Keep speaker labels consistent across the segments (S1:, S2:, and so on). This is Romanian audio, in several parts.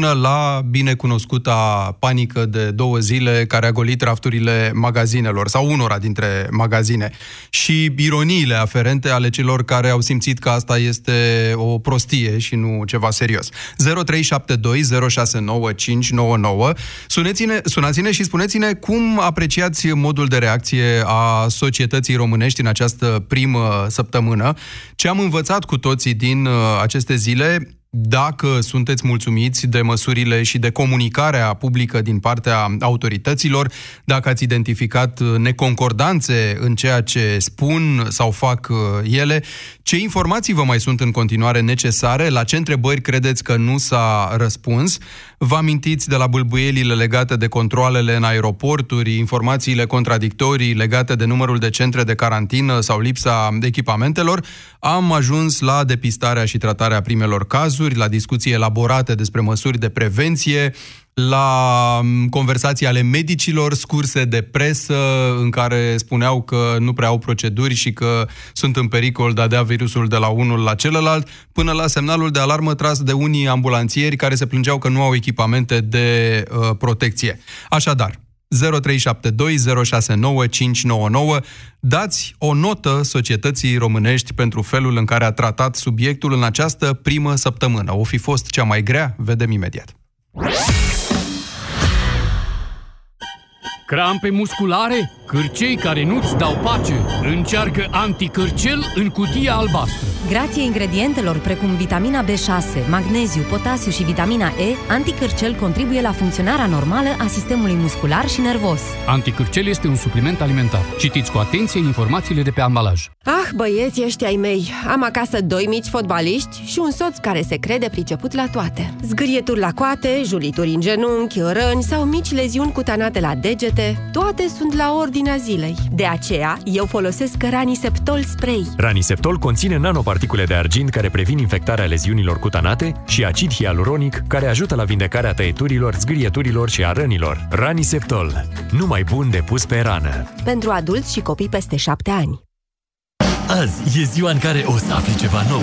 S1: până la binecunoscuta panică de două zile care a golit rafturile magazinelor sau unora dintre magazine. Și ironiile aferente ale celor care au simțit că asta este o prostie și nu ceva serios. 0372069599 Suneți-ne, sunați-ne și spuneți-ne cum apreciați modul de reacție a societății românești în această primă săptămână, ce am învățat cu toții din uh, aceste zile, dacă sunteți mulțumiți de măsurile și de comunicarea publică din partea autorităților, dacă ați identificat neconcordanțe în ceea ce spun sau fac uh, ele, ce informații vă mai sunt în continuare necesare, la ce întrebări credeți că nu s-a răspuns, vă amintiți de la bâlbuielile legate de controlele în aeroporturi, informațiile contradictorii legate de numărul de centre de carantină sau lipsa echipamentelor, am ajuns la depistarea și tratarea primelor cazuri, cazuri, la discuții elaborate despre măsuri de prevenție, la conversații ale medicilor scurse de presă în care spuneau că nu prea au proceduri și că sunt în pericol de a dea virusul de la unul la celălalt, până la semnalul de alarmă tras de unii ambulanțieri care se plângeau că nu au echipamente de uh, protecție. Așadar, 0372069599. Dați o notă societății românești pentru felul în care a tratat subiectul în această primă săptămână. O fi fost cea mai grea? Vedem imediat.
S2: Crampe musculare? Cârcei care nu-ți dau pace? Încearcă anticârcel în cutia albastră.
S3: Grație ingredientelor precum vitamina B6, magneziu, potasiu și vitamina E, anticârcel contribuie la funcționarea normală a sistemului muscular și nervos.
S2: Anticârcel este un supliment alimentar. Citiți cu atenție informațiile de pe ambalaj.
S4: Ah, băieți ăștia ai mei, am acasă doi mici fotbaliști și un soț care se crede priceput la toate. Zgârieturi la coate, julituri în genunchi, răni sau mici leziuni cutanate la degete, toate sunt la ordinea zilei. De aceea, eu folosesc Raniseptol Spray.
S5: Raniseptol conține nanoparticule de argint care previn infectarea leziunilor cutanate și acid hialuronic care ajută la vindecarea tăieturilor, zgârieturilor și a rănilor. Raniseptol. Numai bun de pus pe rană.
S4: Pentru adulți și copii peste 7 ani.
S6: Azi e ziua în care o să afli ceva nou.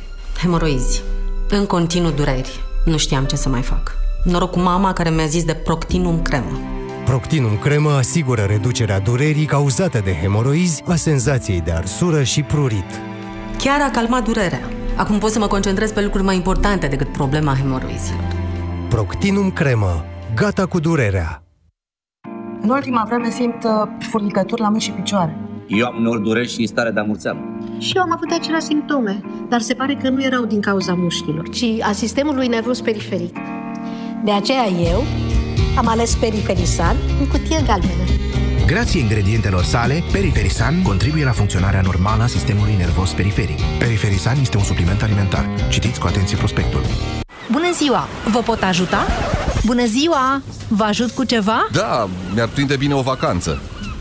S7: Hemoroizi. În continuu dureri. Nu știam ce să mai fac. Noroc cu mama care mi-a zis de Proctinum cremă.
S8: Proctinum cremă asigură reducerea durerii cauzate de hemoroizi, a senzației de arsură și prurit.
S7: Chiar a calmat durerea. Acum pot să mă concentrez pe lucruri mai importante decât problema hemoroizilor.
S8: Proctinum cremă. Gata cu durerea.
S9: În ultima vreme simt uh, furnicături la mâini și picioare.
S10: Eu am uneori dureri și stare de amurțeală.
S11: Și eu am avut aceleași simptome, dar se pare că nu erau din cauza mușchilor, ci a sistemului nervos periferic. De aceea eu am ales Periferisan în cutie galbenă.
S12: Grație ingredientelor sale, Periferisan contribuie la funcționarea normală a sistemului nervos periferic. Periferisan este un supliment alimentar. Citiți cu atenție prospectul.
S13: Bună ziua! Vă pot ajuta? Bună ziua! Vă ajut cu ceva?
S14: Da, mi-ar prinde bine o vacanță.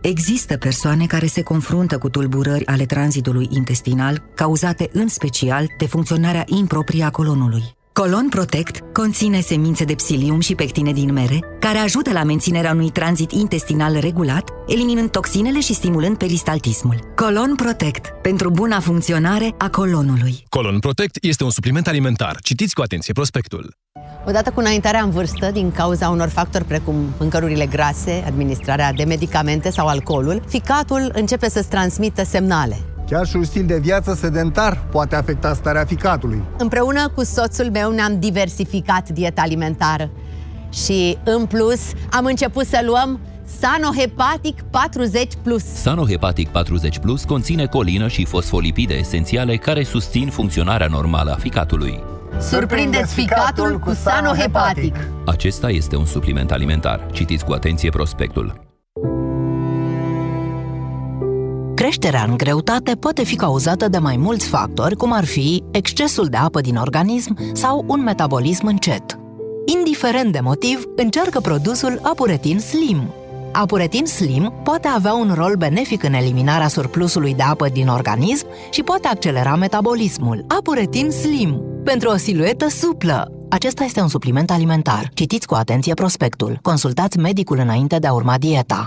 S3: Există persoane care se confruntă cu tulburări ale tranzitului intestinal, cauzate în special de funcționarea improprie a colonului. Colon Protect conține semințe de psilium și pectine din mere, care ajută la menținerea unui tranzit intestinal regulat, eliminând toxinele și stimulând peristaltismul. Colon Protect, pentru buna funcționare a colonului.
S5: Colon Protect este un supliment alimentar. Citiți cu atenție prospectul.
S15: Odată cu înaintarea în vârstă, din cauza unor factori precum mâncărurile grase, administrarea de medicamente sau alcoolul, ficatul începe să-ți transmită semnale.
S16: Chiar și un stil de viață sedentar poate afecta starea ficatului.
S15: Împreună cu soțul meu ne-am diversificat dieta alimentară și, în plus, am început să luăm Sanohepatic 40 Plus.
S17: Sanohepatic 40 Plus conține colină și fosfolipide esențiale care susțin funcționarea normală a ficatului.
S15: Surprindeți ficatul cu Sanohepatic.
S17: Acesta este un supliment alimentar. Citiți cu atenție prospectul.
S18: Creșterea în greutate poate fi cauzată de mai mulți factori, cum ar fi excesul de apă din organism sau un metabolism încet. Indiferent de motiv, încearcă produsul Apuretin Slim. Apuretin Slim poate avea un rol benefic în eliminarea surplusului de apă din organism și poate accelera metabolismul. Apuretin Slim, pentru o siluetă suplă. Acesta este un supliment alimentar. Citiți cu atenție prospectul. Consultați medicul înainte de a urma dieta.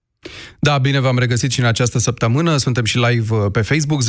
S1: Da, bine v-am regăsit și în această săptămână. Suntem și live uh, pe Facebook 0372069599,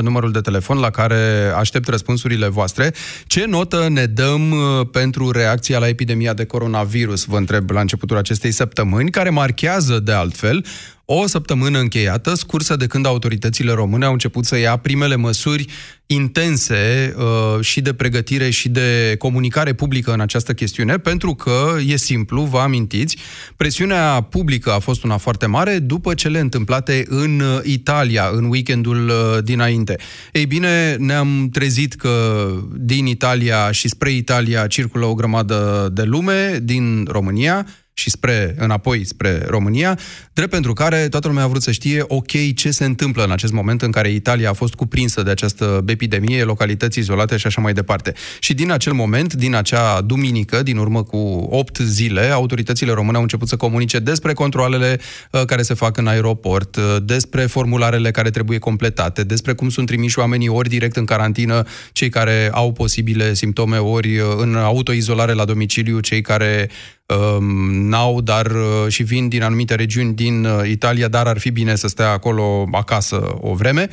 S1: numărul de telefon la care aștept răspunsurile voastre. Ce notă ne dăm uh, pentru reacția la epidemia de coronavirus, vă întreb la începutul acestei săptămâni, care marchează de altfel o săptămână încheiată, scursă de când autoritățile române au început să ia primele măsuri intense uh, și de pregătire și de comunicare publică în această chestiune, pentru că, e simplu, vă amintiți, presiunea publică a fost una foarte mare după cele întâmplate în uh, Italia, în weekendul uh, dinainte. Ei bine, ne-am trezit că din Italia și spre Italia circulă o grămadă de lume din România, și spre, înapoi spre România, drept pentru care toată lumea a vrut să știe, ok, ce se întâmplă în acest moment în care Italia a fost cuprinsă de această epidemie, localități izolate și așa mai departe. Și din acel moment, din acea duminică, din urmă cu 8 zile, autoritățile române au început să comunice despre controlele uh, care se fac în aeroport, uh, despre formularele care trebuie completate, despre cum sunt trimiși oamenii ori direct în carantină, cei care au posibile simptome, ori uh, în autoizolare la domiciliu, cei care Um, n-au, dar uh, și vin din anumite regiuni din uh, Italia, dar ar fi bine să stea acolo acasă o vreme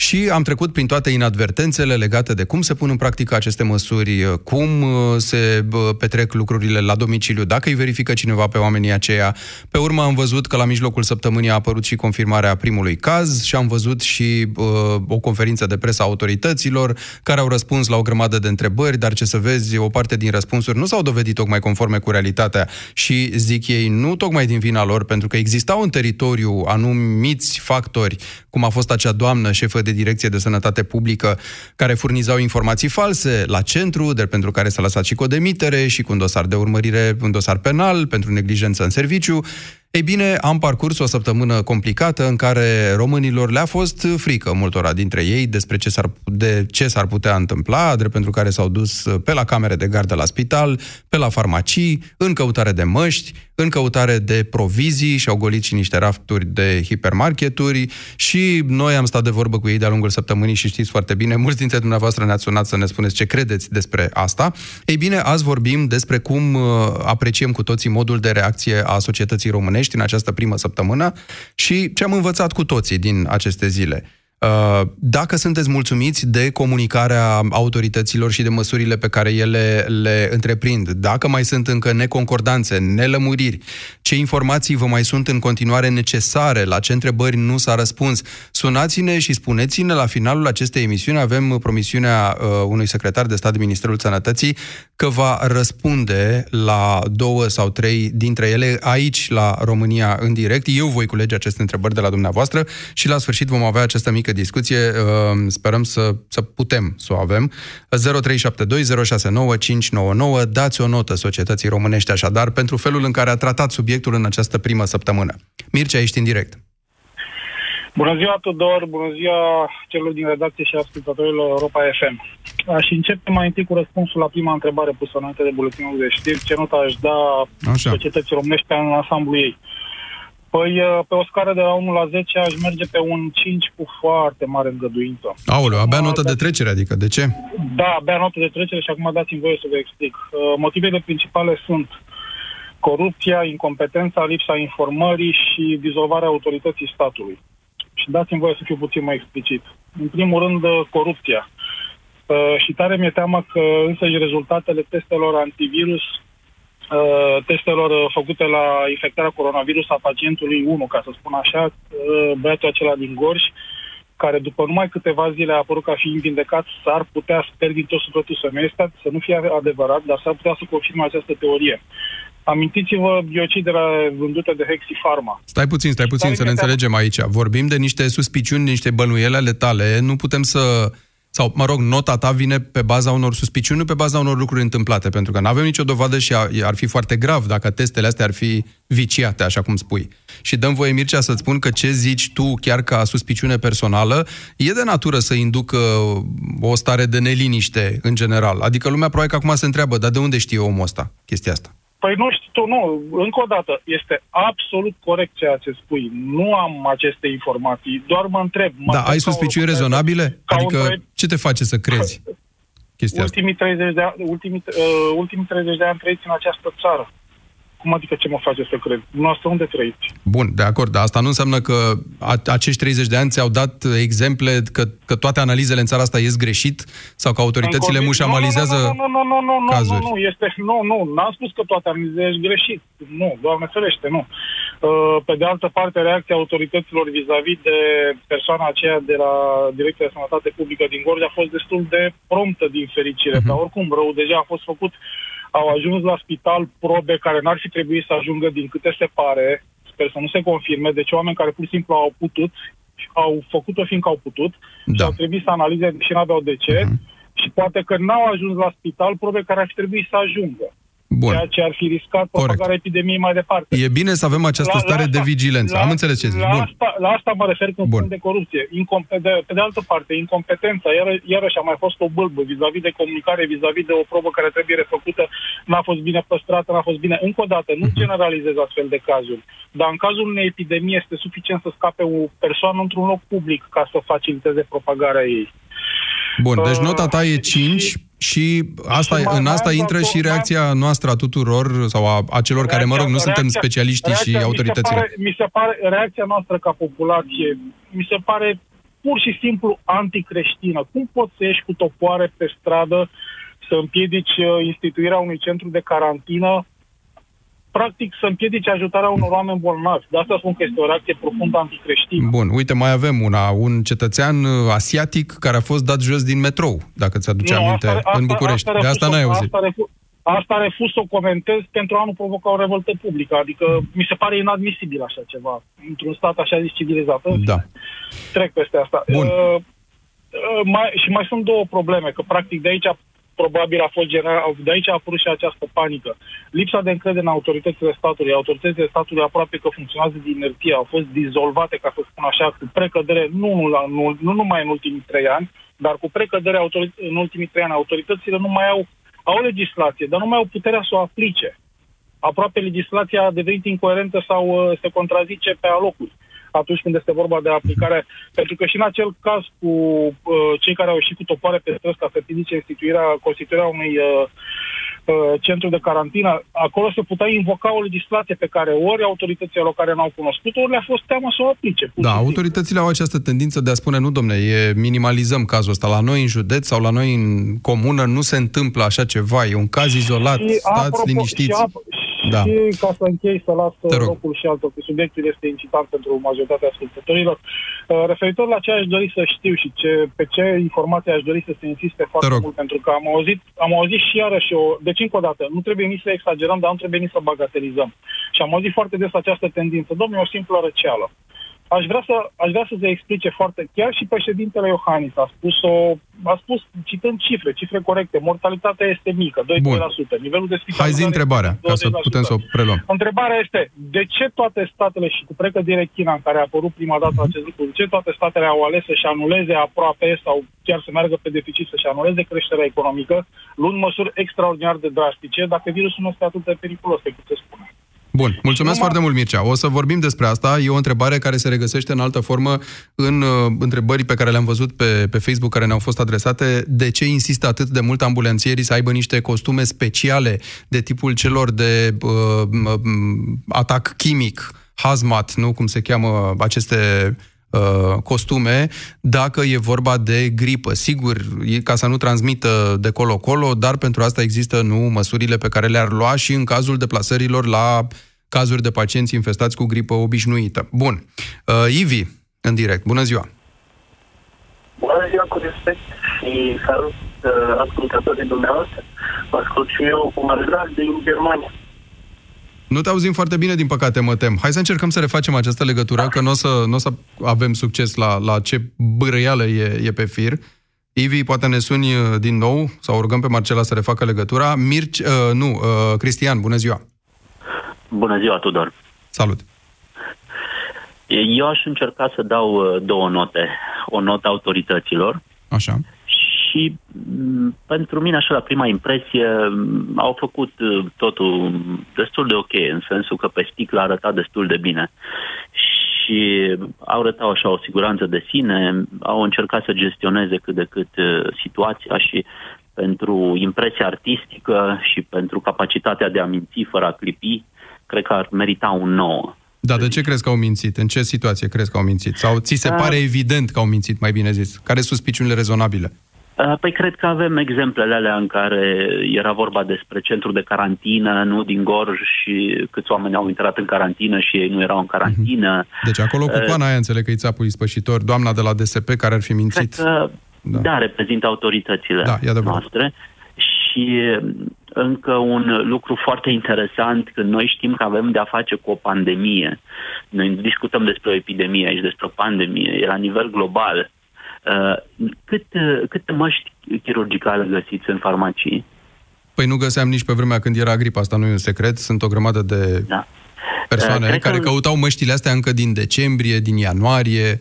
S1: și am trecut prin toate inadvertențele legate de cum se pun în practică aceste măsuri, cum uh, se petrec lucrurile la domiciliu, dacă îi verifică cineva pe oamenii aceia. Pe urmă am văzut că la mijlocul săptămânii a apărut și confirmarea primului caz și am văzut și uh, o conferință de presă a autorităților care au răspuns la o grămadă de întrebări, dar ce să vezi, o parte din răspunsuri nu s-au dovedit tocmai conforme cu realitatea și zic ei nu tocmai din vina lor, pentru că existau în teritoriu anumiți factori, cum a fost acea doamnă șefă de Direcție de Sănătate Publică care furnizau informații false la centru, de pentru care s-a lăsat și cu o demitere și cu un dosar de urmărire, un dosar penal pentru neglijență în serviciu. Ei bine, am parcurs o săptămână complicată în care românilor le-a fost frică multora dintre ei despre ce s-ar, de ce s-ar putea întâmpla, drept pentru care s-au dus pe la camere de gardă la spital, pe la farmacii, în căutare de măști, în căutare de provizii și au golit și niște rafturi de hipermarketuri și noi am stat de vorbă cu ei de-a lungul săptămânii și știți foarte bine, mulți dintre dumneavoastră ne-ați sunat să ne spuneți ce credeți despre asta. Ei bine, azi vorbim despre cum uh, apreciem cu toții modul de reacție a societății românești în această primă săptămână și ce am învățat cu toții din aceste zile. Uh, dacă sunteți mulțumiți de comunicarea autorităților și de măsurile pe care ele le întreprind, dacă mai sunt încă neconcordanțe, nelămuriri, ce informații vă mai sunt în continuare necesare, la ce întrebări nu s-a răspuns, sunați-ne și spuneți-ne la finalul acestei emisiuni. Avem promisiunea uh, unui secretar de stat din Ministerul Sănătății că va răspunde la două sau trei dintre ele aici la România în direct. Eu voi culege aceste întrebări de la dumneavoastră și la sfârșit vom avea această mică discuție. Uh, sperăm să, să putem să o avem. 0372069599. Dați o notă societății românești așadar pentru felul în care a tratat subiectul în această primă săptămână. Mircea, ești în direct.
S19: Bună ziua, Tudor! Bună ziua celor din redacție și ascultătorilor Europa FM. Aș începe mai întâi cu răspunsul la prima întrebare pusă înainte de buletinul de știri. Ce notă aș da Așa. societății românești în ansamblu ei? Păi, uh, pe o scară de la 1 la 10 aș merge pe un 5 cu foarte mare îngăduință.
S1: Aoleu, abia notă de trecere, adică de ce?
S19: Da, abia notă de trecere și acum dați-mi voie să vă explic. Uh, motivele principale sunt corupția, incompetența, lipsa informării și dizolvarea autorității statului. Și dați-mi voie să fiu puțin mai explicit. În primul rând, uh, corupția. Uh, și tare mi-e teamă că însăși rezultatele testelor antivirus uh, testelor uh, făcute la infectarea coronavirus a pacientului 1, ca să spun așa, uh, băiatul acela din Gorj, care după numai câteva zile a apărut ca fiind vindecat, s-ar putea, sper din tot sufletul să nu este, să nu fie adevărat, dar s-ar putea să confirme această teorie. Amintiți-vă biocidele vândute de Hexifarma.
S1: Stai puțin, stai puțin, să ne înțelegem aici. Vorbim de niște suspiciuni, niște bănuiele ale tale. Nu putem să sau, mă rog, nota ta vine pe baza unor suspiciuni, nu pe baza unor lucruri întâmplate, pentru că nu avem nicio dovadă și ar fi foarte grav dacă testele astea ar fi viciate, așa cum spui. Și dăm voie, Mircea, să-ți spun că ce zici tu, chiar ca suspiciune personală, e de natură să inducă o stare de neliniște în general. Adică lumea probabil că acum se întreabă, dar de unde știe omul ăsta chestia asta?
S19: Păi nu știu, tu, nu, încă o dată, este absolut corect ceea ce spui. Nu am aceste informații, doar mă întreb. Mă
S1: da, ai suspiciuni rezonabile? Adică întreb... ce te face să crezi chestia
S19: ultimii asta? 30 de ani, ultimii, uh, ultimii 30 de ani trăiți în această țară. Cum adică ce mă face să cred? Noastră unde trăiți?
S1: Bun, de acord, dar asta nu înseamnă că a- acești 30 de ani ți-au dat exemple că, că toate analizele în țara asta ies greșit sau că autoritățile mușamalizează
S19: nu, nu, nu, nu, nu, nu,
S1: cazuri?
S19: Nu, nu, este, nu, nu, n-am spus că toate analizele ești greșit. Nu, doamne ferește, nu. Uh, pe de altă parte, reacția autorităților vis-a-vis de persoana aceea de la Direcția de Sănătate Publică din Gorj a fost destul de promptă, din fericire. Uh-huh. Dar oricum, rău deja a fost făcut au ajuns la spital probe care n-ar fi trebuit să ajungă din câte se pare, sper să nu se confirme, deci oameni care pur și simplu au putut, au făcut-o fiindcă au putut da. și au trebuit să analize și n-aveau de ce uh-huh. și poate că n-au ajuns la spital probe care ar fi trebuit să ajungă. Bun. Ceea ce ar fi riscat propagarea epidemiei mai departe.
S1: E bine să avem această la, stare la asta, de vigilență.
S19: La,
S1: Am înțeles ce zici.
S19: La
S1: Bun.
S19: asta, la asta mă refer când Bun. spun de corupție. Incom- de, pe de altă parte, incompetența, iar, iarăși a mai fost o bâlbă vis-a-vis de comunicare, vis-a-vis de o probă care trebuie refăcută, n-a fost bine păstrată, n-a fost bine. Încă o dată, nu uh-huh. generalizez astfel de cazuri, dar în cazul unei epidemii este suficient să scape o persoană într-un loc public ca să faciliteze propagarea ei.
S1: Bun, deci nota ta e 5 și, și asta, și în asta intră și reacția noastră a tuturor sau a, a celor reacția, care, mă rog, nu reacția, suntem specialiștii reacția, și autoritățile.
S19: Mi se, pare, mi se pare, reacția noastră ca populație, mi se pare pur și simplu anticreștină. Cum poți să ieși cu topoare pe stradă să împiedici uh, instituirea unui centru de carantină practic să împiedice ajutarea unor oameni bolnavi. De asta spun că este o reacție profund anticreștină.
S1: Bun, uite, mai avem una. Un cetățean uh, asiatic care a fost dat jos din metrou, dacă ți-aduce nu, aminte, asta, asta, în București. Asta, de asta n-ai auzit.
S19: Asta, refuz, asta refuz să o comentez pentru a nu provoca o revoltă publică. Adică mi se pare inadmisibil așa ceva, într-un stat așa zis civilizat.
S1: Da.
S19: Trec peste asta.
S1: Bun. Uh,
S19: uh, mai, și mai sunt două probleme, că practic de aici probabil a fost general, de aici a apărut și această panică. Lipsa de încredere în autoritățile statului. Autoritățile statului aproape că funcționează din inerție, au fost dizolvate, ca să spun așa, cu precădere, nu, la, nu, nu numai în ultimii trei ani, dar cu precădere în ultimii trei ani. Autoritățile nu mai au, au legislație, dar nu mai au puterea să o aplice. Aproape legislația a devenit incoerentă sau uh, se contrazice pe alocuri atunci când este vorba de aplicare. Pentru că și în acel caz cu uh, cei care au ieșit cu topoare pe străzi ca să împiedice instituirea, constituirea unui uh, uh, centru de carantină, acolo se putea invoca o legislație pe care ori autoritățile locale n-au cunoscut, ori le-a fost teamă să o aplice.
S1: Da, autoritățile au această tendință de a spune, nu domne, e, minimalizăm cazul ăsta. La noi în județ sau la noi în comună nu se întâmplă așa ceva, e un caz izolat, și, stați apropo, liniștiți.
S19: Și, ap- da. Și ca să închei, să las locul și altul, că subiectul este incitant pentru majoritatea ascultătorilor. Uh, referitor la ce aș dori să știu și ce, pe ce informații aș dori să se insiste foarte mult, pentru că am auzit, am auzit și iarăși o... Deci, încă o dată, nu trebuie nici să exagerăm, dar nu trebuie nici să bagatelizăm. Și am auzit foarte des această tendință. Domnule, o simplă răceală aș vrea, să, aș vrea să se explice foarte, chiar și președintele Iohannis a spus, o, a spus citând cifre, cifre corecte, mortalitatea este mică, 2%, Bun. nivelul de
S1: Hai zi întrebarea, ca să putem să o preluăm.
S19: Întrebarea este, de ce toate statele și cu precădere China, în care a apărut prima dată acest lucru, de ce toate statele au ales să-și anuleze aproape sau chiar să meargă pe deficit, să-și anuleze creșterea economică, luând măsuri extraordinar de drastice, dacă virusul nu este atât de periculos, decât se spune.
S1: Bun, mulțumesc foarte mult, Mircea. O să vorbim despre asta. E o întrebare care se regăsește în altă formă în uh, întrebări pe care le-am văzut pe, pe Facebook, care ne-au fost adresate. De ce insistă atât de mult ambulanțierii să aibă niște costume speciale de tipul celor de uh, uh, atac chimic, hazmat, nu cum se cheamă aceste uh, costume dacă e vorba de gripă. Sigur, e ca să nu transmită de colo-colo, dar pentru asta există nu măsurile pe care le-ar lua și în cazul deplasărilor la cazuri de pacienți infestați cu gripă obișnuită. Bun. Uh, Ivi, în direct. Bună ziua!
S20: Bună ziua, cu respect și salut uh, ascultătorii dumneavoastră. Vă ascult și eu cu mare drag din Germania.
S1: Nu te auzim foarte bine, din păcate, mă tem. Hai să încercăm să refacem această legătură, că nu o să, n-o să avem succes la, la ce bârăială e, e pe fir. Ivi, poate ne suni uh, din nou sau rugăm pe Marcela să refacă legătura. Mirci, uh, nu, uh, Cristian, bună ziua!
S21: Bună ziua, Tudor!
S1: Salut!
S21: Eu aș încerca să dau uh, două note. O notă autorităților.
S1: Așa.
S21: Și m, pentru mine, așa, la prima impresie, m, au făcut uh, totul destul de ok, în sensul că pe sticlă arăta destul de bine. Și au arătat așa o siguranță de sine, au încercat să gestioneze cât de cât uh, situația și pentru impresia artistică și pentru capacitatea de a minți fără a clipi, cred că ar merita un nou.
S1: Da, de ce crezi că au mințit? În ce situație crezi că au mințit? Sau ți se
S21: Da.
S1: pare evident că au mințit, mai bine zis? Care sunt suspiciunile rezonabile?
S21: Uh, Păi cred că avem exemplele alea în care era vorba despre centru de carantină, nu din Gorj și câți oameni au intrat în carantină și ei nu erau în carantină.
S1: Deci acolo cu
S21: Uh,
S1: coana aia înțeleg că e țapul ispășitor, doamna de la DSP care ar fi mințit.
S21: Cred că, da. da, reprezintă autoritățile
S1: Da, e adevărat.
S21: noastre. Și um, încă un lucru foarte interesant, când noi știm că avem de-a face cu o pandemie. Noi nu discutăm despre o epidemie aici, despre o pandemie, e la nivel global. Uh, cât, uh, câte măști chirurgicale găsiți în farmacii?
S1: Păi nu găseam nici pe vremea când era gripa, asta nu e un secret, sunt o grămadă de
S21: da.
S1: persoane
S21: Uh, cred
S1: care
S21: că-
S1: căutau măștile astea încă din decembrie, din ianuarie.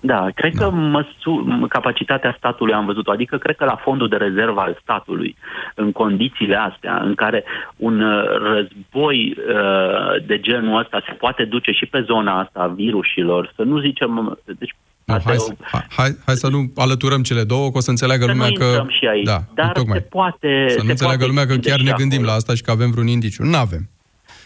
S21: Da, cred că măsu- capacitatea statului am văzut-o, adică cred că la fondul de rezervă al statului, în condițiile astea, în care un uh, război uh, de genul ăsta se poate duce și pe zona asta a virusilor, să nu zicem... Deci,
S1: Nu,
S21: asta
S1: hai,
S21: e
S1: să-
S21: o-
S1: hai, hai, hai să nu alăturăm cele două, că o să înțeleagă
S21: să
S1: lumea
S21: nu
S1: că...
S21: intrăm și aici,
S1: da,
S21: dar
S1: tocmai.
S21: se poate...
S1: Să nu
S21: se
S1: înțeleagă
S21: poate
S1: lumea că
S21: extinde
S1: chiar
S21: și
S1: ne gândim
S21: acolo.
S1: la asta și că avem vreun indiciu. Nu avem.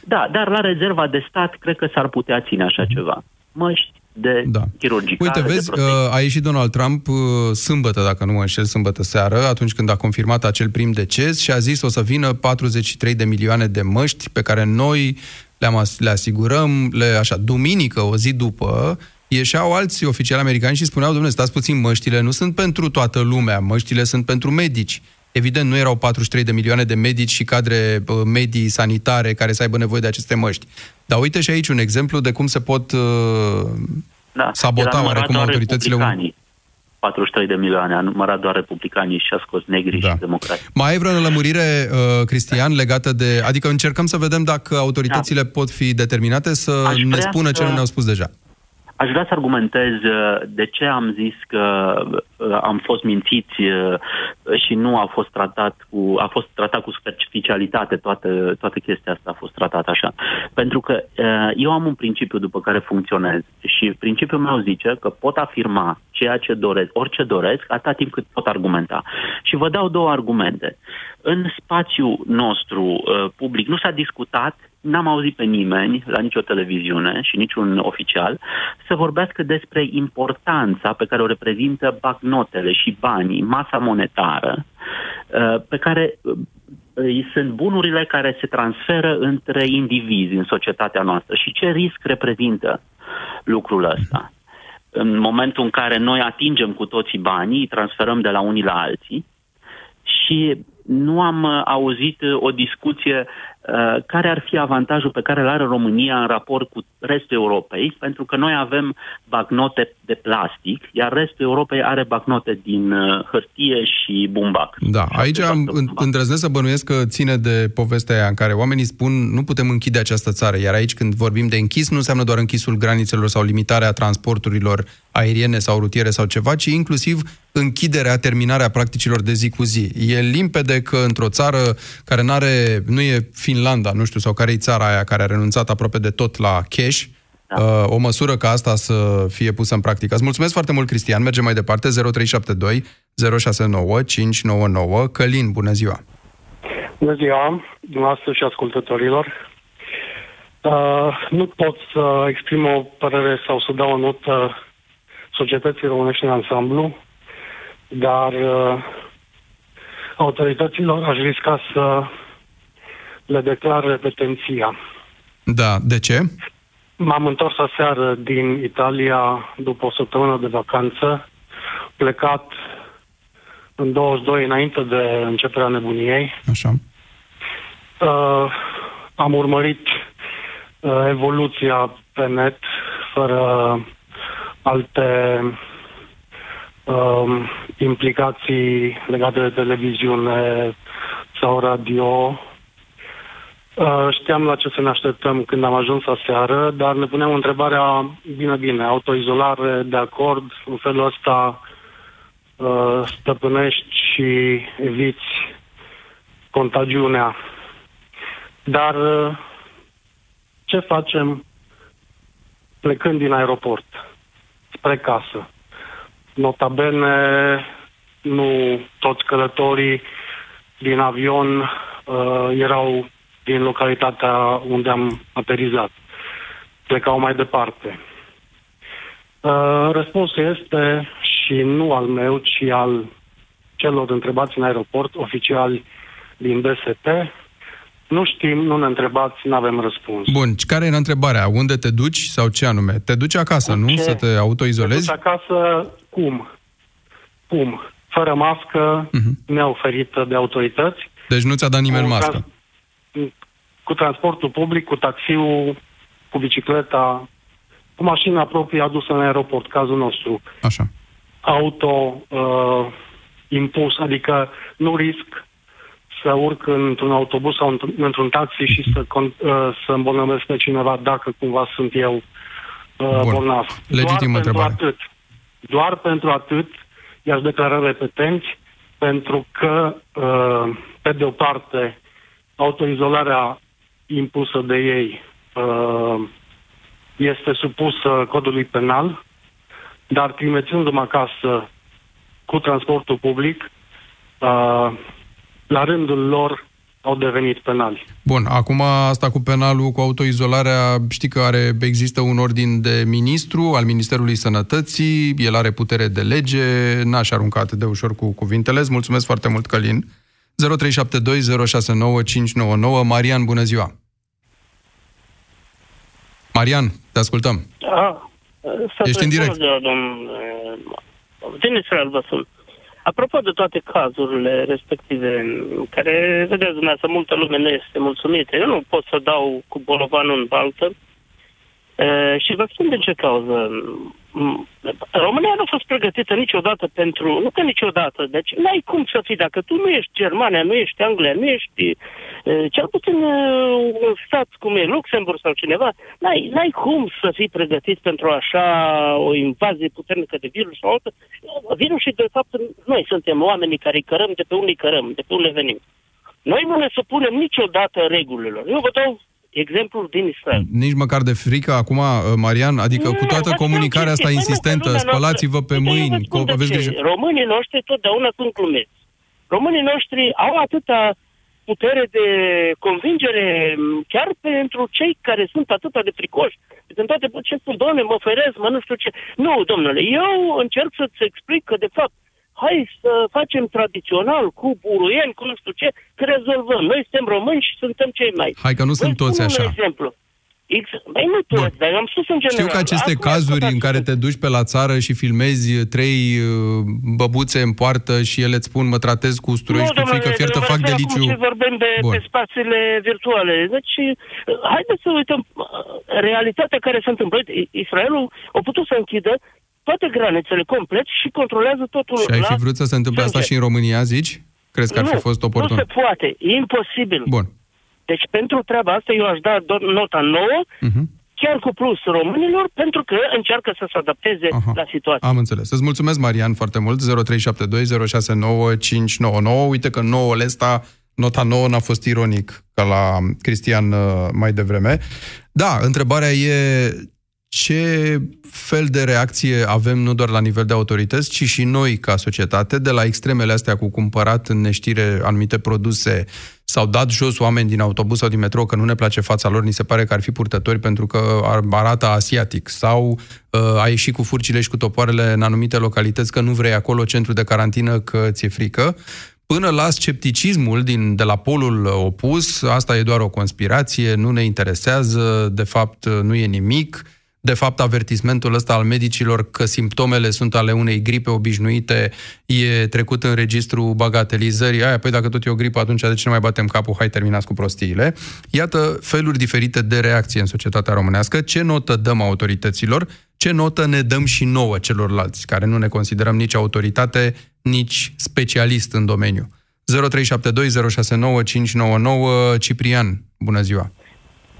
S21: Da, dar la rezerva de stat cred că s-ar putea ține așa ceva. Măști de da. chirurgicale,
S1: Uite,
S21: de
S1: vezi,
S21: protecție.
S1: uh, a ieșit Donald Trump uh, sâmbătă, dacă nu mă înșel, sâmbătă seară, atunci când a confirmat acel prim deces și a zis o să vină 43 de milioane de măști pe care noi le-am, as- le asigurăm, le, așa, duminică, o zi după, ieșeau alți oficiali americani și spuneau, domnule, stați puțin, măștile nu sunt pentru toată lumea, măștile sunt pentru medici. Evident, nu erau 43 de milioane de medici și cadre uh, medii sanitare care să aibă nevoie de aceste măști. Dar uite și aici un exemplu de cum se pot uh,
S21: Da,
S1: sabota
S21: el a numărat
S1: oarecum
S21: doar
S1: autoritățile
S21: republicanii. 43 de milioane, a numărat doar republicanii și a scos negri da. și democrații.
S1: Mai ai vreo lămurire, uh, Cristian, legată de... Adică încercăm să vedem dacă autoritățile da. pot fi determinate să
S21: Aș
S1: ne
S21: vrea
S1: spună ce
S21: să-
S1: nu ne-au spus deja.
S21: Aș vrea să argumentez uh, de ce am zis că uh, am fost mințiți uh, și nu a fost tratat cu, a fost tratat cu superficialitate, toată, toată chestia asta a fost tratată așa. Pentru că uh, eu am un principiu după care funcționez și principiul meu zice că pot afirma ceea ce doresc, orice doresc, atâta timp cât pot argumenta. Și vă dau două argumente. În spațiul nostru uh, public nu s-a discutat N-am auzit pe nimeni la nicio televiziune și niciun oficial să vorbească despre importanța pe care o reprezintă bancnotele și banii, masa monetară, uh, pe care uh, uh, sunt bunurile care se transferă între indivizi în societatea noastră și ce risc reprezintă lucrul ăsta. În momentul în care noi atingem cu toții banii, îi transferăm de la unii la alții și nu am uh, auzit uh, o discuție uh, care ar fi avantajul pe care îl are România în raport cu restul Europei, pentru că noi avem bagnote de plastic, iar restul Europei are bagnote din uh, hârtie și bumbac.
S1: Da, aici am în- îndrăznesc să bănuiesc că ține de povestea aia în care oamenii spun nu putem închide această țară, iar aici când vorbim de închis nu înseamnă doar închisul granițelor sau limitarea transporturilor aeriene sau rutiere sau ceva, ci inclusiv închiderea, terminarea practicilor de zi cu zi. E limpede că într-o țară care n-are, nu e Finlanda, nu știu, sau care e țara aia care a renunțat aproape de tot la cash, da. o măsură ca asta să fie pusă în practică. Îți mulțumesc foarte mult, Cristian. Mergem mai departe. 0372 069 599. Călin, bună ziua!
S22: Bună ziua, dumneavoastră și ascultătorilor. Uh, nu pot să exprim o părere sau să dau o notă societății românești în ansamblu, dar uh, autorităților aș risca să le declar repetenția.
S1: Da, de ce?
S22: M-am întors aseară din Italia după o săptămână de vacanță, plecat în 22 înainte de începerea nebuniei.
S1: Așa.
S22: Uh, am urmărit uh, evoluția pe net fără alte uh, implicații legate de televiziune sau radio. Uh, știam la ce să ne așteptăm când am ajuns aseară, dar ne puneam întrebarea, bine, bine, autoizolare, de acord, în felul ăsta uh, stăpânești și eviți contagiunea. Dar uh, ce facem plecând din aeroport spre casă? Notabene, nu toți călătorii din avion uh, erau din localitatea unde am aterizat. Plecau mai departe. Uh, răspunsul este și nu al meu, ci al celor întrebați în aeroport, oficiali din BST. Nu știm, nu ne întrebați, nu avem răspuns.
S1: Bun, care era întrebarea? Unde te duci sau ce anume? Te duci acasă, nu? Să te autoizolezi?
S22: Te duci acasă cum? Cum? Fără mască, uh-huh. neoferită de autorități.
S1: Deci nu ți-a dat nimeni
S22: Cu
S1: mască?
S22: Cu transportul public, cu taxiul, cu bicicleta, cu mașina proprie adusă în aeroport, cazul nostru.
S1: Așa.
S22: Auto uh, impus, adică nu risc să urc într-un autobuz sau într- într-un taxi și să, con- uh, să îmbolnăvesc pe cineva dacă cumva sunt eu uh,
S1: Bun.
S22: bolnav.
S1: Legitimă
S22: Doar pentru
S1: întrebare.
S22: atât. Doar pentru atât i-aș declara repetenți, pentru că, uh, pe de o parte, autoizolarea impusă de ei uh, este supusă codului penal, dar trimețându-mă acasă cu transportul public, uh, la rândul lor au devenit penali.
S1: Bun, acum asta cu penalul, cu autoizolarea, știi că are, există un ordin de ministru al Ministerului Sănătății, el are putere de lege, n-aș arunca atât de ușor cu cuvintele. Îți mulțumesc foarte mult, Călin. 0372069599. Marian, bună ziua! Marian, te ascultăm.
S23: Ah,
S1: Ești în direct.
S23: Din Israel vă sun. Apropo de toate cazurile respective, în care, vedeți dumneavoastră, multă lume nu este mulțumită. Eu nu pot să dau cu bolovanul în baltă. E, și vă spun de ce cauză. M- România nu a fost pregătită niciodată pentru... Nu că niciodată. Deci n-ai cum să fii. Dacă tu nu ești Germania, nu ești Anglia, nu ești... e, Cel puțin e, un stat cum e Luxemburg sau cineva, n-ai, n-ai cum să fii pregătit pentru așa o invazie puternică de virus sau altă. Virusul, de fapt, noi suntem oamenii care îi cărăm de pe unde îi cărăm, de pe unde venim. Noi nu ne supunem niciodată regulilor. Eu vă dau exemplul din Israel.
S1: Nici măcar de frică acum, Marian, adică cu toată comunicarea asta insistentă, spălați-vă pe mâini,
S23: Spun
S1: co-
S23: de
S1: aveți
S23: ce.
S1: grijă.
S23: Românii noștri totdeauna sunt glumeți. Românii noștri au atâta putere de convingere m, chiar pentru cei care sunt atâta de fricoși. În toate ce spun, doamne, mă ferez, mă nu știu ce. Nu, domnule, eu încerc să-ți explic că, de fapt, hai să facem tradițional, cu buruieni, cu nu știu ce, că rezolvăm. Noi suntem români și suntem cei mai.
S1: Hai că nu sunt
S23: Vă
S1: toți
S23: spun
S1: așa.
S23: Un exemplu. Ex... Băi, nu toți, dar eu am spus în general.
S1: Știu că aceste
S23: Acum,
S1: cazuri în care te duci pe la țară și filmezi trei uh, băbuțe în poartă și ele îți spun mă tratez cu usturoi și cu frică fiertă, fac
S23: de
S1: deliciu.
S23: Ce vorbim pe,
S1: Bun.
S23: pe spațiile virtuale. Deci, uh, haideți să uităm uh, realitatea care se întâmplă. Uite, Israelul a putut să închidă toate granițele complet și controlează totul
S1: Și ai
S23: la
S1: fi vrut să se întâmple asta
S23: sânge.
S1: și în România, zici? Crezi că ar fi
S23: Nu,
S1: fost oportun?
S23: Nu se poate. E imposibil.
S1: Bun.
S23: Deci pentru treaba asta eu aș da do- nota nouă,
S1: Mhm.
S23: chiar cu plus românilor, pentru că încearcă să se adapteze
S1: Aha.
S23: la situație.
S1: Am înțeles. Îți mulțumesc, Marian, foarte mult. 0372069599. Uite că nouă ăsta, nota nouă n-a fost ironic, ca la Cristian uh, mai devreme. Da, întrebarea e ce fel de reacție avem nu doar la nivel de autorități, ci și noi ca societate, de la extremele astea cu cumpărat în neștire anumite produse sau dat jos oameni din autobuz sau din metrou că nu ne place fața lor, ni se pare că ar fi purtători pentru că arată asiatic sau uh, ai ieșit cu furcile și cu topoarele în anumite localități că nu vrei acolo centru de carantină că ți-e frică, până la scepticismul din, de la polul opus, asta e doar o conspirație, nu ne interesează, de fapt nu e nimic, de fapt, avertismentul ăsta al medicilor că simptomele sunt ale unei gripe obișnuite e trecut în registru bagatelizării. Aia, păi dacă tot e o gripă, atunci de ce nu mai batem capul? Hai, terminați cu prostiile. Iată feluri diferite de reacție în societatea românească. Ce notă dăm autorităților? Ce notă ne dăm și nouă celorlalți, care nu ne considerăm nici autoritate, nici specialist în domeniu? 0372069599 Ciprian, bună ziua!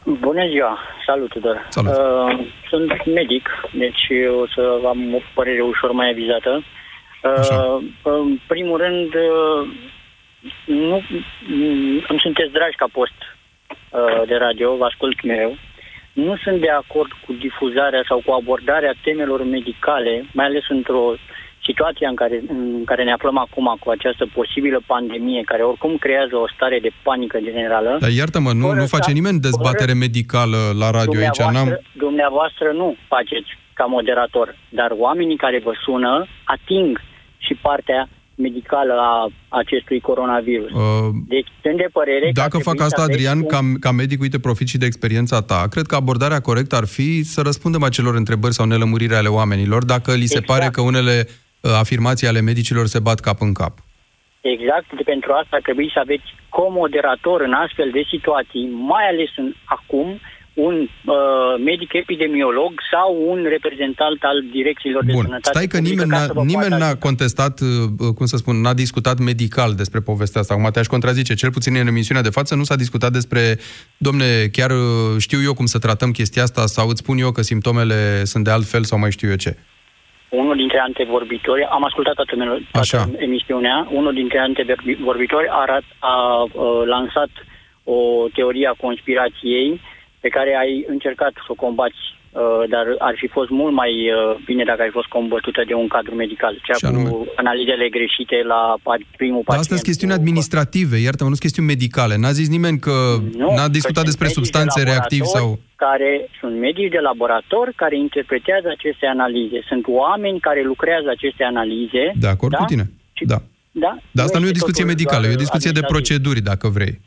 S24: Bună ziua! Salut, Tudor!
S1: Salut.
S24: Uh, sunt medic, deci o să am o părere ușor mai avizată. Uh, în primul rând, uh, nu, îmi sunteți dragi ca post uh, de radio, vă ascult mereu. Nu sunt de acord cu difuzarea sau cu abordarea temelor medicale, mai ales într-o situația în care, în care ne aflăm acum cu această posibilă pandemie, care oricum creează o stare de panică generală...
S1: Dar iartă-mă, nu, nu face nimeni dezbatere medicală la radio aici. N-am...
S24: Dumneavoastră nu faceți ca moderator, dar oamenii care vă sună ating și partea medicală a acestui coronavirus. Uh, deci sunt de părere
S1: Dacă fac asta, Adrian, un... ca, ca medic, uite, profit și de experiența ta, cred că abordarea corectă ar fi să răspundem acelor întrebări sau nelămuriri ale oamenilor, dacă li se exact. pare că unele Uh, afirmații ale medicilor se bat cap în cap.
S24: Exact, de pentru asta ar trebui să aveți comoderator în astfel de situații, mai ales în, acum, un uh, medic epidemiolog sau un reprezentant al direcțiilor
S1: Bun.
S24: de sănătate.
S1: Stai că nimeni, n-a, nimeni n-a contestat, uh, cum să spun, n-a discutat medical despre povestea asta. Acum te-aș contrazice, cel puțin în emisiunea de față nu s-a discutat despre, domne, chiar uh, știu eu cum să tratăm chestia asta sau îți spun eu că simptomele sunt de altfel sau mai știu eu ce
S24: unul dintre antevorbitori, am ascultat toată, toată emisiunea, unul dintre antevorbitori a, a, a lansat o teorie a conspirației pe care ai încercat să o combați Uh, dar ar fi fost mult mai uh, bine dacă ar fi fost combătută de un cadru medical. Cea cu analizele greșite la primul pacient. Dar
S1: astea sunt chestiuni administrative, iartă-mă, nu sunt chestiuni medicale. N-a zis nimeni că nu, n-a discutat despre substanțe reactive sau...
S24: care sunt medici de laborator care interpretează aceste analize. Sunt oameni care lucrează aceste analize.
S1: De acord da? cu tine. Da. Da? Dar asta nu e o discuție medicală, e o discuție de proceduri, dacă vrei.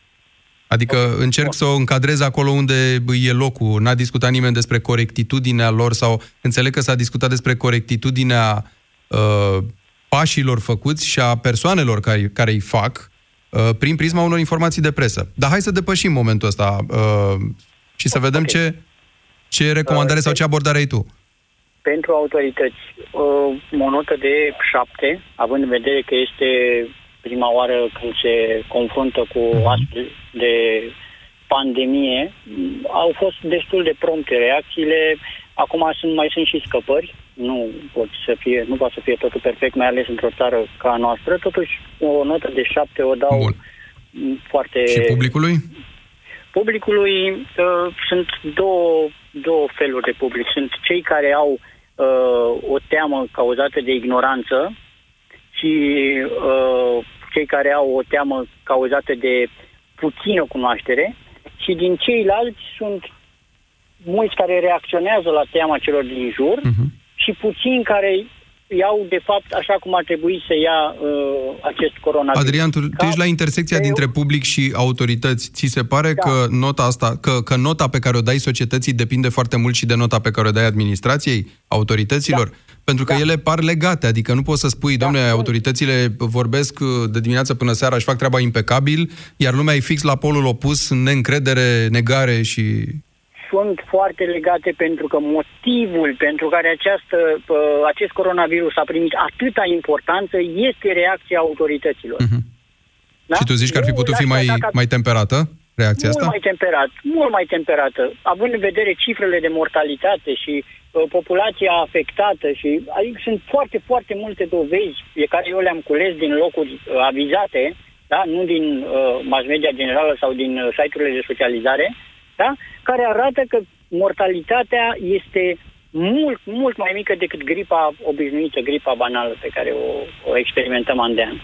S1: Adică okay. încerc să o încadrez acolo unde e locul. N-a discutat nimeni despre corectitudinea lor sau înțeleg că s-a discutat despre corectitudinea uh, pașilor făcuți și a persoanelor care, care îi fac uh, prin prisma unor informații de presă. Dar hai să depășim momentul ăsta uh, și să vedem okay. ce, ce recomandare uh, sau ce abordare ai tu.
S24: Pentru autorități, uh, o notă de șapte, având în vedere că este prima oară când se confruntă cu mhm. astfel de pandemie, au fost destul de prompte reacțiile. Acum sunt, mai sunt și scăpări. Nu pot să fie, nu poate să fie totul perfect, mai ales într-o țară ca a noastră. Totuși, o notă de șapte o dau Bun. foarte...
S1: Și publicului?
S24: Publicului uh, sunt două, două feluri de public. Sunt cei care au uh, o teamă cauzată de ignoranță și uh, cei care au o teamă cauzată de puțină cunoaștere și din ceilalți sunt mulți care reacționează la teama celor din jur uh-huh. și puțini care iau, de fapt, așa cum ar trebui să ia uh, acest coronavirus.
S1: Adrian, tu, tu ești la intersecția eu... dintre public și autorități. Ți se pare da. că nota asta, că, că nota pe care o dai societății depinde foarte mult și de nota pe care o dai administrației, autorităților? Da. Pentru că da. ele par legate, adică nu poți să spui, da. domnule, autoritățile vorbesc uh, de dimineață până seara și fac treaba impecabil, iar lumea e fix la polul opus, neîncredere, negare și
S24: sunt foarte legate pentru că motivul pentru care această, acest coronavirus a primit atâta importanță este reacția autorităților. Uh-huh.
S1: Da? Și tu zici că ar fi putut fi mai, mai temperată reacția
S24: mult
S1: asta?
S24: mai temperat, mult mai temperată. Având în vedere cifrele de mortalitate și uh, populația afectată și adică sunt foarte, foarte multe dovezi pe care eu le-am cules din locuri uh, avizate, da? nu din uh, mass media generală sau din uh, site-urile de socializare, da? care arată că mortalitatea este mult, mult mai mică decât gripa obișnuită, gripa banală pe care o, o experimentăm an de an.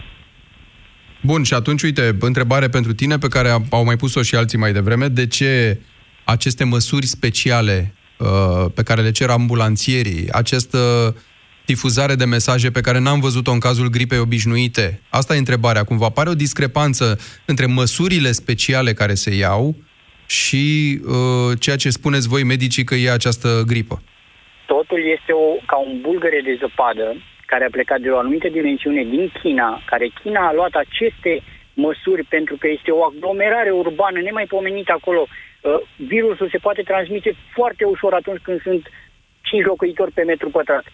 S1: Bun, și atunci, uite, întrebare pentru tine pe care au mai pus-o și alții mai devreme. De ce aceste măsuri speciale uh, pe care le cer ambulanțierii, această difuzare de mesaje pe care n-am văzut-o în cazul gripei obișnuite? Asta e întrebarea. Cumva apare o discrepanță între măsurile speciale care se iau și uh, ceea ce spuneți voi, medicii, că e această gripă.
S24: Totul este o, ca un bulgăre de zăpadă care a plecat de o anumită dimensiune din China, care China a luat aceste măsuri pentru că este o aglomerare urbană nemaipomenită acolo. Uh, virusul se poate transmite foarte ușor atunci când sunt 5 locuitori pe metru pătrat.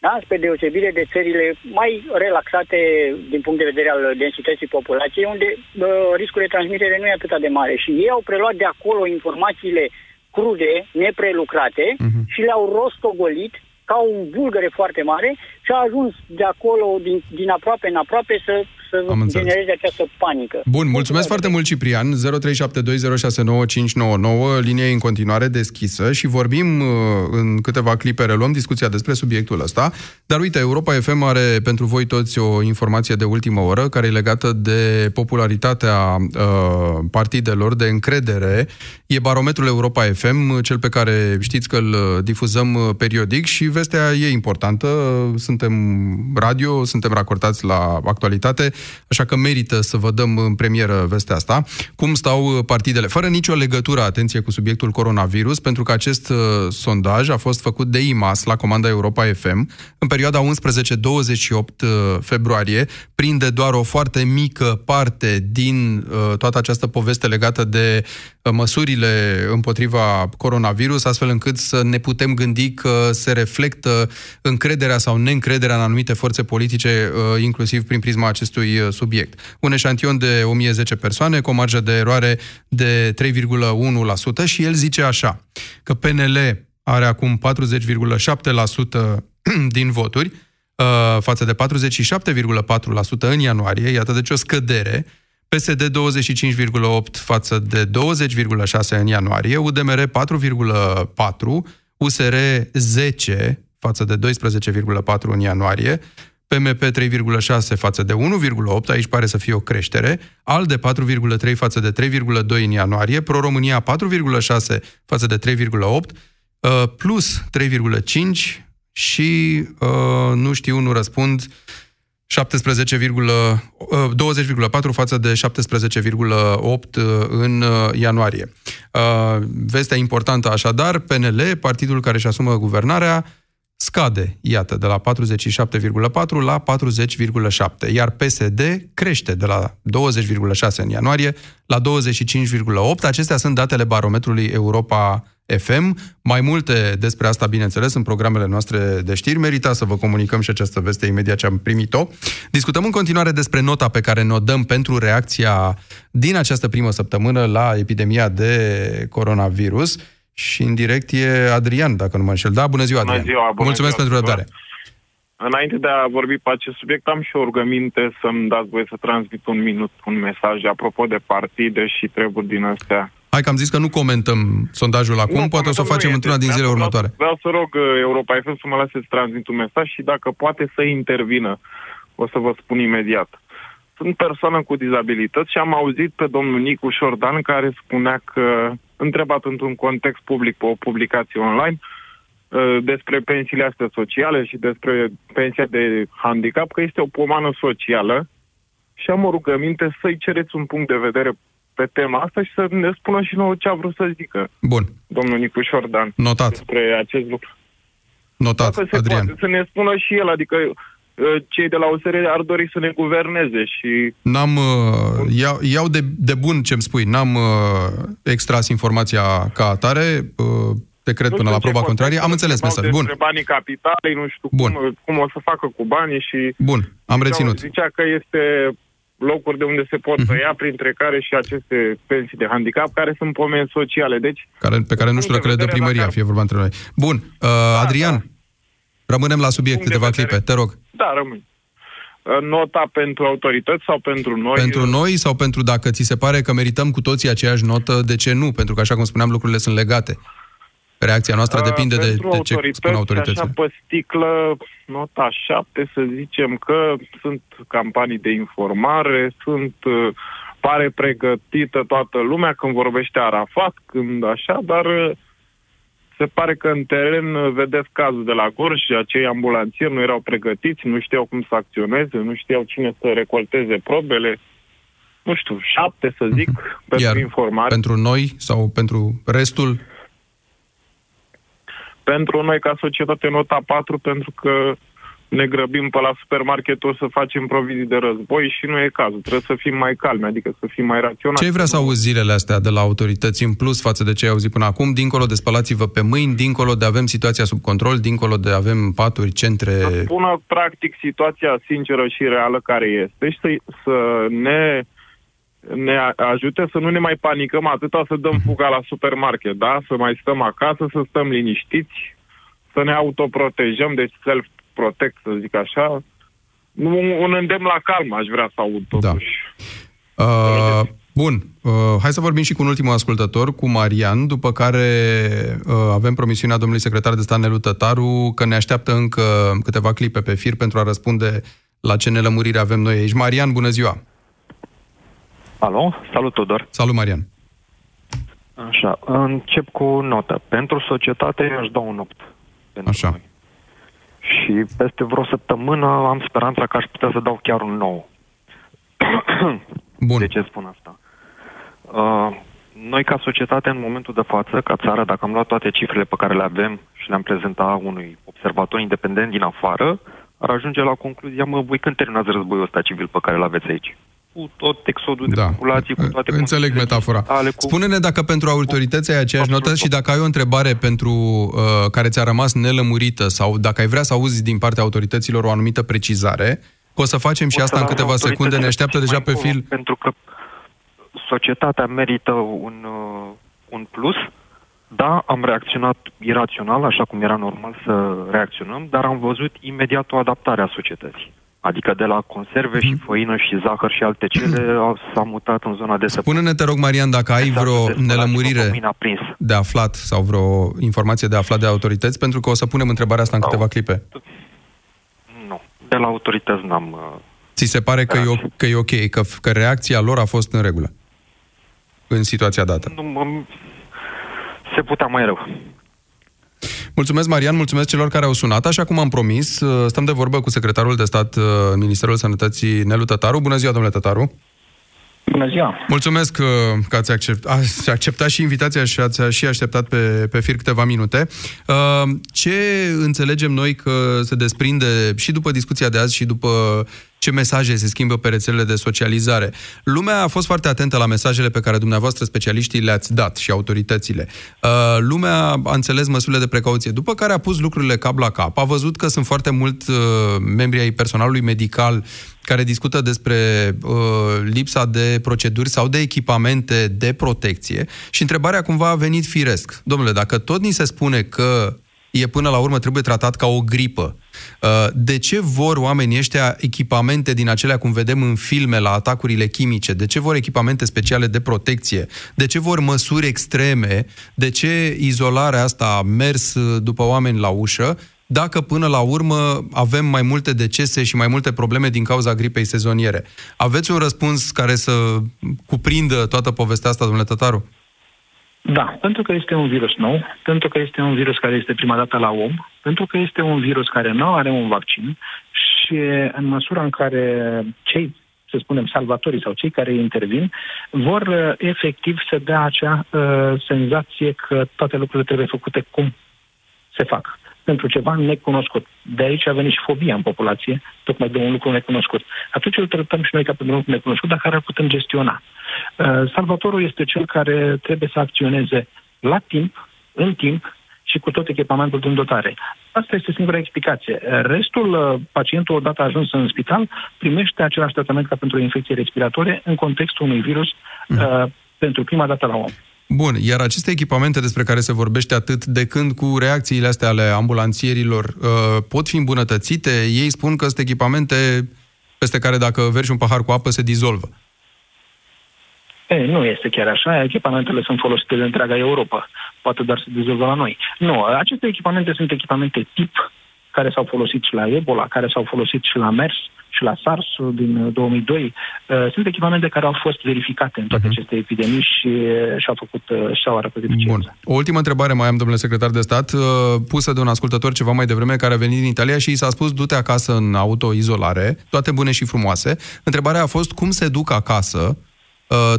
S24: Da? Spre deosebire de țările mai relaxate din punct de vedere al densității populației, unde uh, riscul de transmitere nu e atât de mare. Și ei au preluat de acolo informațiile crude, neprelucrate uh-huh. și le-au rostogolit ca un bulgăre foarte mare și a ajuns de acolo, din, din aproape în aproape, să, să genereze această panică.
S1: Bun, mulțumesc foarte mult, Ciprian. 0372069599, linia e în continuare deschisă și vorbim uh, în câteva clipe, reluăm discuția despre subiectul ăsta. Dar uite, Europa FM are pentru voi toți o informație de ultimă oră care e legată de popularitatea uh, partidelor, de încredere. E barometrul Europa FM, cel pe care știți că îl difuzăm uh, periodic și vestea e importantă. Suntem radio, suntem racortați la actualitate, așa că merită să vă dăm în premieră vestea asta. Cum stau partidele? Fără nicio legătură, atenție, cu subiectul coronavirus, pentru că acest uh, sondaj a fost făcut de IMAS la comanda Europa FM în perioada 11-28 uh, februarie, prinde doar o foarte mică parte din uh, toată această poveste legată de uh, măsurile împotriva coronavirus, astfel încât să ne putem gândi că se reflectă încrederea sau neîncrederea în anumite forțe politice, uh, inclusiv prin prisma acestui uh, subiect. Un eșantion de 1010 persoane cu o marjă de eroare de 3,1% și el zice așa, că PNL are acum 40,7% din voturi, uh, față de 47,4% în ianuarie, iată deci o scădere, PSD 25,8 față de 20,6 în ianuarie, UDMR 4,4, USR 10 față de 12,4 în ianuarie, PMP 3,6 față de 1,8, aici pare să fie o creștere, ALDE 4,3 față de 3,2 în ianuarie, Pro-România 4,6 față de 3,8, uh, plus 3,5 și, uh, nu știu, nu răspund, 17, 20,4 față de 17,8 în ianuarie. Uh, vestea importantă așadar, PNL, partidul care își asumă guvernarea, scade, iată, de la 47,4 la 40,7, iar PSD crește de la 20,6 în ianuarie la 25,8. Acestea sunt datele barometrului Europa FM. Mai multe despre asta, bineînțeles, în programele noastre de știri. Merita să vă comunicăm și această veste imediat ce am primit-o. Discutăm în continuare despre nota pe care ne-o dăm pentru reacția din această primă săptămână la epidemia de coronavirus. Și în direct e Adrian, dacă nu mă înșel. Da, bună ziua, Adrian.
S25: Bună ziua, bună
S1: Mulțumesc
S25: ziua,
S1: pentru răbdare.
S25: Înainte de a vorbi pe acest subiect, am și o rugăminte să-mi dați voie să transmit un minut un mesaj apropo de partide și treburi din astea.
S1: Hai că am zis că nu comentăm sondajul acum, nu, poate o să o facem într-una din zilele următoare.
S25: Vreau să rog uh, Europa FM să mă lase să transmit un mesaj și dacă poate să intervină. O să vă spun imediat. Sunt persoană cu dizabilități și am auzit pe domnul Nicu Șordan care spunea că, întrebat într-un context public pe o publicație online, uh, despre pensiile astea sociale și despre pensia de handicap, că este o pomană socială și am o rugăminte să-i cereți un punct de vedere pe tema asta și să ne spună și nouă ce a vrut să zică.
S1: Bun.
S25: Domnul Nicu Șordan.
S1: Notat.
S25: Despre acest lucru.
S1: Notat,
S25: Dacă se
S1: Adrian.
S25: Poate, să ne spună și el, adică uh, cei de la USR ar dori să ne guverneze și...
S1: N-am, uh, iau, iau de, de bun ce-mi spui, n-am uh, extras informația ca atare, uh, te cred
S25: Nu
S1: până
S25: știu
S1: la
S25: ce
S1: proba
S25: pot
S1: contrarie,
S25: să
S1: am înțeles
S25: întrebau
S1: mesajul. Bun,
S25: Despre banii capitalei, nu știu
S1: Bun.
S25: cum, cum o să facă cu banii și...
S1: bun, am
S25: zicea-
S1: reținut.
S25: Zicea că este locuri de unde se pot tăia, printre care și aceste pensii de handicap, care sunt pomeni sociale. Deci,
S1: Care, pe care nu știu dacă le dă primăria, fie vorba între noi. Bun, uh, Adrian, rămânem la subiect
S25: Punct de
S1: câteva
S25: vedere.
S1: clipe, te rog.
S25: Da, rămâi. Nota pentru autorități sau pentru noi?
S1: Pentru noi sau pentru dacă ți se pare că merităm cu toții aceeași notă, de ce nu? Pentru că, așa cum spuneam, lucrurile sunt legate. Reacția noastră depinde de,
S25: Pentru
S1: de ce spun autoritățile.
S25: Așa pe sticlă, nota 7, să zicem că sunt campanii de informare, sunt uh, pare pregătită toată lumea când vorbește Arafat, când așa, dar uh, se pare că în teren uh, vedeți cazul de la Gorj, acei ambulanțieri nu erau pregătiți, nu știau cum să acționeze, nu știau cine să recolteze probele. Nu știu, șapte să zic, pentru
S1: Iar
S25: informare.
S1: pentru noi sau pentru restul,
S25: Pentru noi ca societate nota 4 pentru că ne grăbim pe la supermarketuri să facem provizii de război și nu e cazul. Trebuie să fim mai calmi, adică să fim mai raționali.
S1: ce ai vrea să auzi zilele astea de la autorități în plus față de ce ai auzit până acum, dincolo de spălați-vă pe mâini, dincolo de avem situația sub control, dincolo de avem paturi, centre...
S25: Să spună practic situația sinceră și reală care este și să, să ne, ne ajute să nu ne mai panicăm atâta să dăm fuga la supermarket, da? Să mai stăm acasă, să stăm liniștiți, să ne autoprotejăm, deci self-protect, să zic așa. Nu, un îndemn la calm aș vrea să aud totuși.
S1: Uh, bun, uh, hai să vorbim și cu un ultimul ascultător, cu Marian, după care uh, avem promisiunea domnului secretar de stat Nelu Tătaru că ne așteaptă încă câteva clipe pe fir pentru a răspunde la ce nelămurire avem noi aici. Marian, bună ziua!
S26: Alo, salut Tudor.
S1: Salut, Marian!
S26: Așa, încep cu o notă. Pentru societate eu aș da un 8. Pentru
S1: Așa.
S26: Noi. Și peste vreo săptămână am speranța că aș putea să dau chiar un 9.
S1: Bun.
S26: De ce spun asta? Uh, noi ca societate în momentul de față, ca țară, dacă am luat toate cifrele pe care le avem și le-am prezentat unui observator independent din afară, ar ajunge la concluzia, mă, voi când terminați războiul ăsta civil pe care îl aveți aici? Cu tot exodul de
S1: Da.
S26: populație, cu toate
S1: Înțeleg metafora.
S26: Ale, cu...
S1: Spune-ne dacă pentru autorități ai aceeași notă și dacă ai o întrebare pentru uh, care ți-a rămas nelămurită sau dacă ai vrea să auzi din partea autorităților o anumită precizare, o să facem și
S26: O să
S1: asta în
S26: dau
S1: câteva secunde. Ne
S26: autoritățile
S1: așteaptă deja
S26: mai
S1: pe
S26: încolo,
S1: fil.
S26: Pentru că societatea merită un, uh, un plus. Da, am reacționat irațional, așa cum era normal să reacționăm, dar am văzut imediat o adaptare a societății. Adică de la conserve și făină și zahăr și alte cele au- s-a mutat în zona de săptămâni.
S1: Spune-ne, te rog, Marian, dacă ai vreo nelămurire de aflat sau vreo informație de aflat de autorități, pentru că o să punem întrebarea asta în câteva clipe.
S26: Nu, de la autorități n-am... uh,
S1: Ți se pare că e, o- că e ok, că, că reacția lor a fost în regulă în situația dată?
S26: Nu, mă, se putea mai rău.
S1: Mulțumesc, Marian, mulțumesc celor care au sunat. Așa cum am promis, uh, stăm de vorbă cu secretarul de stat uh, în Ministerul Sănătății, Nelu Tătaru. Bună ziua, domnule Tătaru!
S27: Bună ziua!
S1: Mulțumesc că, că ați, accept, ați acceptat și invitația și ați și așteptat pe, pe fir câteva minute. Uh, Ce înțelegem noi că se desprinde și după discuția de azi și după ce mesaje se schimbă pe rețelele de socializare? Lumea a fost foarte atentă la mesajele pe care dumneavoastră, specialiștii, le-ați dat și autoritățile. Uh, Lumea a înțeles măsurile de precauție, după care a pus lucrurile cap la cap. A văzut că sunt foarte mult uh, membri ai personalului medical care discută despre uh, lipsa de proceduri sau de echipamente de protecție și întrebarea cumva a venit firesc. Domnule, dacă tot ni se spune că e până la urmă trebuie tratat ca o gripă, uh, de ce vor oamenii ăștia echipamente din acelea cum vedem în filme la atacurile chimice? De ce vor echipamente speciale de protecție? De ce vor măsuri extreme? De ce izolarea asta a mers uh, după oameni la ușă? dacă până la urmă avem mai multe decese și mai multe probleme din cauza gripei sezoniere. Aveți un răspuns care să cuprindă toată povestea asta, domnule Tătaru?
S27: Da, pentru că este un virus nou, pentru că este un virus care este prima dată la om, pentru că este un virus care nu are un vaccin și în măsura în care cei, să spunem, salvatorii sau cei care intervin, vor uh, efectiv să dea acea uh, senzație că toate lucrurile trebuie făcute cum se fac pentru ceva necunoscut. De aici a venit și fobia în populație, tocmai de un lucru necunoscut. Atunci îl tratăm și noi ca pe un lucru necunoscut, dar care îl putem gestiona. Uh, Salvatorul este cel care trebuie să acționeze la timp, în timp și cu tot echipamentul din dotare. Asta este singura explicație. Restul, uh, pacientul odată ajuns în spital, primește același tratament ca pentru o infecție respiratorie în contextul unui virus uh, pentru prima dată la om.
S1: Bun, iar aceste echipamente despre care se vorbește atât de când cu reacțiile astea ale ambulanțierilor uh, pot fi îmbunătățite? Ei spun că sunt echipamente peste care dacă vergi un pahar cu apă se dizolvă.
S27: Ei, nu este chiar așa. Echipamentele sunt folosite de întreaga Europa. poate doar se dezolvă la noi. Nu, aceste echipamente sunt echipamente tip care s-au folosit și la Ebola, care s-au folosit și la MERS, și la SARS din 2002. Uh, sunt echipamente care au fost verificate în toate uh-huh. aceste epidemii și uh, și-au făcut uh, și-au arătat eficiența.
S1: Bun. O ultimă întrebare mai am, domnule secretar de stat, pusă de un ascultător ceva mai devreme care a venit din Italia și i s-a spus du-te acasă în autoizolare, toate bune și frumoase. Întrebarea a fost cum se duc acasă Uh,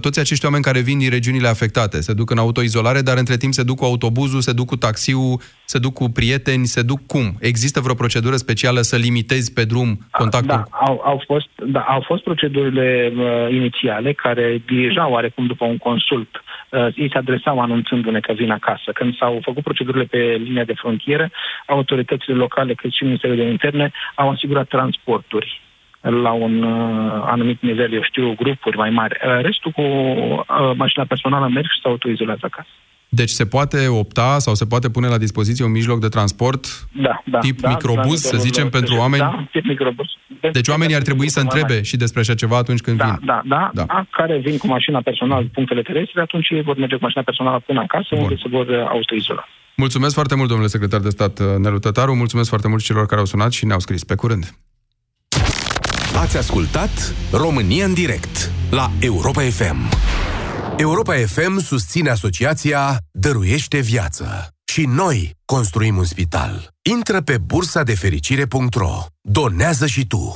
S1: toți acești oameni care vin din regiunile afectate se duc în autoizolare, dar între timp se duc cu autobuzul, se duc cu taxiul, se duc cu prieteni, se duc cum? Există vreo procedură specială să limitezi pe drum contactul?
S27: Da, au, au, fost, da, au fost procedurile uh, inițiale care dirijau oarecum după un consult. Uh, ei se adresau anunțându-ne că vin acasă. Când s-au făcut procedurile pe linia de frontieră, autoritățile locale, cât și Ministerul de Interne, au asigurat transporturi la un uh, anumit nivel, eu știu, grupuri mai mari. Uh, restul cu uh, mașina personală merg și se autoizolează acasă.
S1: Deci se poate opta sau se poate pune la dispoziție un mijloc de transport
S27: da, da,
S1: tip
S27: da,
S1: microbus,
S27: da,
S1: să zicem, pentru oameni?
S27: Da, tip microbus.
S1: Deci oamenii ar trebui să întrebe și despre așa ceva atunci când
S27: da,
S1: vin.
S27: Da, da, da, da, care vin cu mașina personală punctele terestre, atunci ei vor merge cu mașina personală până acasă, Bun. unde se vor autoizola.
S1: Mulțumesc foarte mult, domnule secretar de stat Nelu Tătaru, mulțumesc foarte mult celor care au sunat și ne-au scris. Pe curând!
S28: Ați ascultat România în direct la Europa FM. Europa FM susține asociația Dăruiește Viață. Și noi construim un spital. Intră pe bursa de fericire.ro. Donează și tu.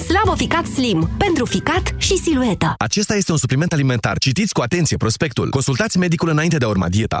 S13: Slaboficat Slim. Pentru ficat și silueta.
S29: Acesta este un supliment alimentar. Citiți cu atenție prospectul. Consultați medicul înainte de a urma dieta.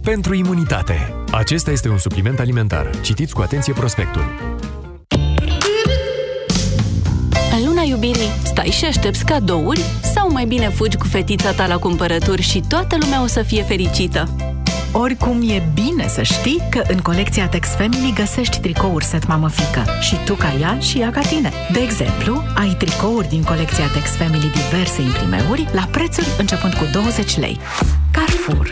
S5: pentru imunitate. Acesta este un supliment alimentar. Citiți cu atenție prospectul.
S30: În luna iubirii, stai și aștepți cadouri? Sau mai bine fugi cu fetița ta la cumpărături și toată lumea o să fie fericită?
S18: Oricum e bine să știi că în colecția Tex Family găsești tricouri set mamă-fică și tu ca ea și ea ca tine. De exemplu, ai tricouri din colecția Tex Family diverse imprimeuri la prețuri începând cu 20 lei. Carrefour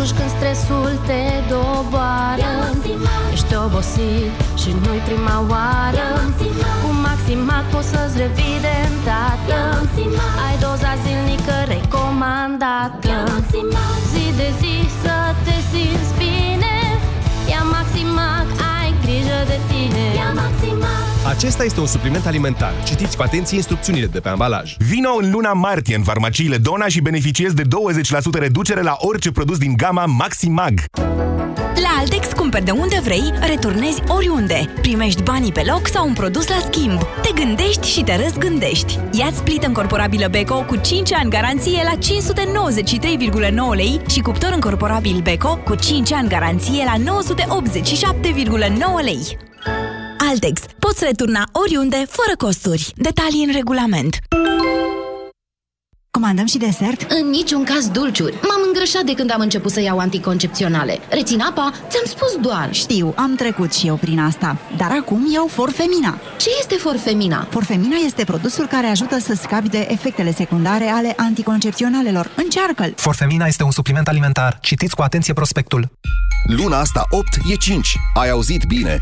S31: Atunci când stresul te doboară. Ești obosit și nu-i prima oară. Cu Maximac poți să-ți revii de îndată. Ai doza zilnică recomandată. Zi de zi să te simți bine. Ia Maximac, ai grijă de tine. Ia Maximac
S29: Acesta este un supliment alimentar. Citiți cu atenție instrucțiunile de pe ambalaj.
S32: Vino în luna martie în farmaciile Dona și beneficiezi de 20% reducere la orice produs din gama Maximag.
S18: La Altex cumperi de unde vrei, returnezi oriunde. Primești banii pe loc sau un produs la schimb. Te gândești și te răzgândești. Ia-ți plită încorporabilă Beko cu 5 ani garanție la 593,9 lei și cuptor încorporabil Beko cu 5 ani garanție la 987,9 lei. Altex. Poți returna oriunde, fără costuri. Detalii în regulament.
S33: Comandăm și desert?
S34: În niciun caz dulciuri. M-am îngrășat de când am început să iau anticoncepționale. Rețin apa? Ți-am spus doar.
S33: Știu, am trecut și eu prin asta. Dar acum iau Forfemina.
S34: Ce este Forfemina?
S33: Forfemina este produsul care ajută să scapi de efectele secundare ale anticoncepționalelor. Încearcă-l!
S35: Forfemina este un supliment alimentar. Citiți cu atenție prospectul.
S14: Luna asta 8 e 5. Ai auzit bine.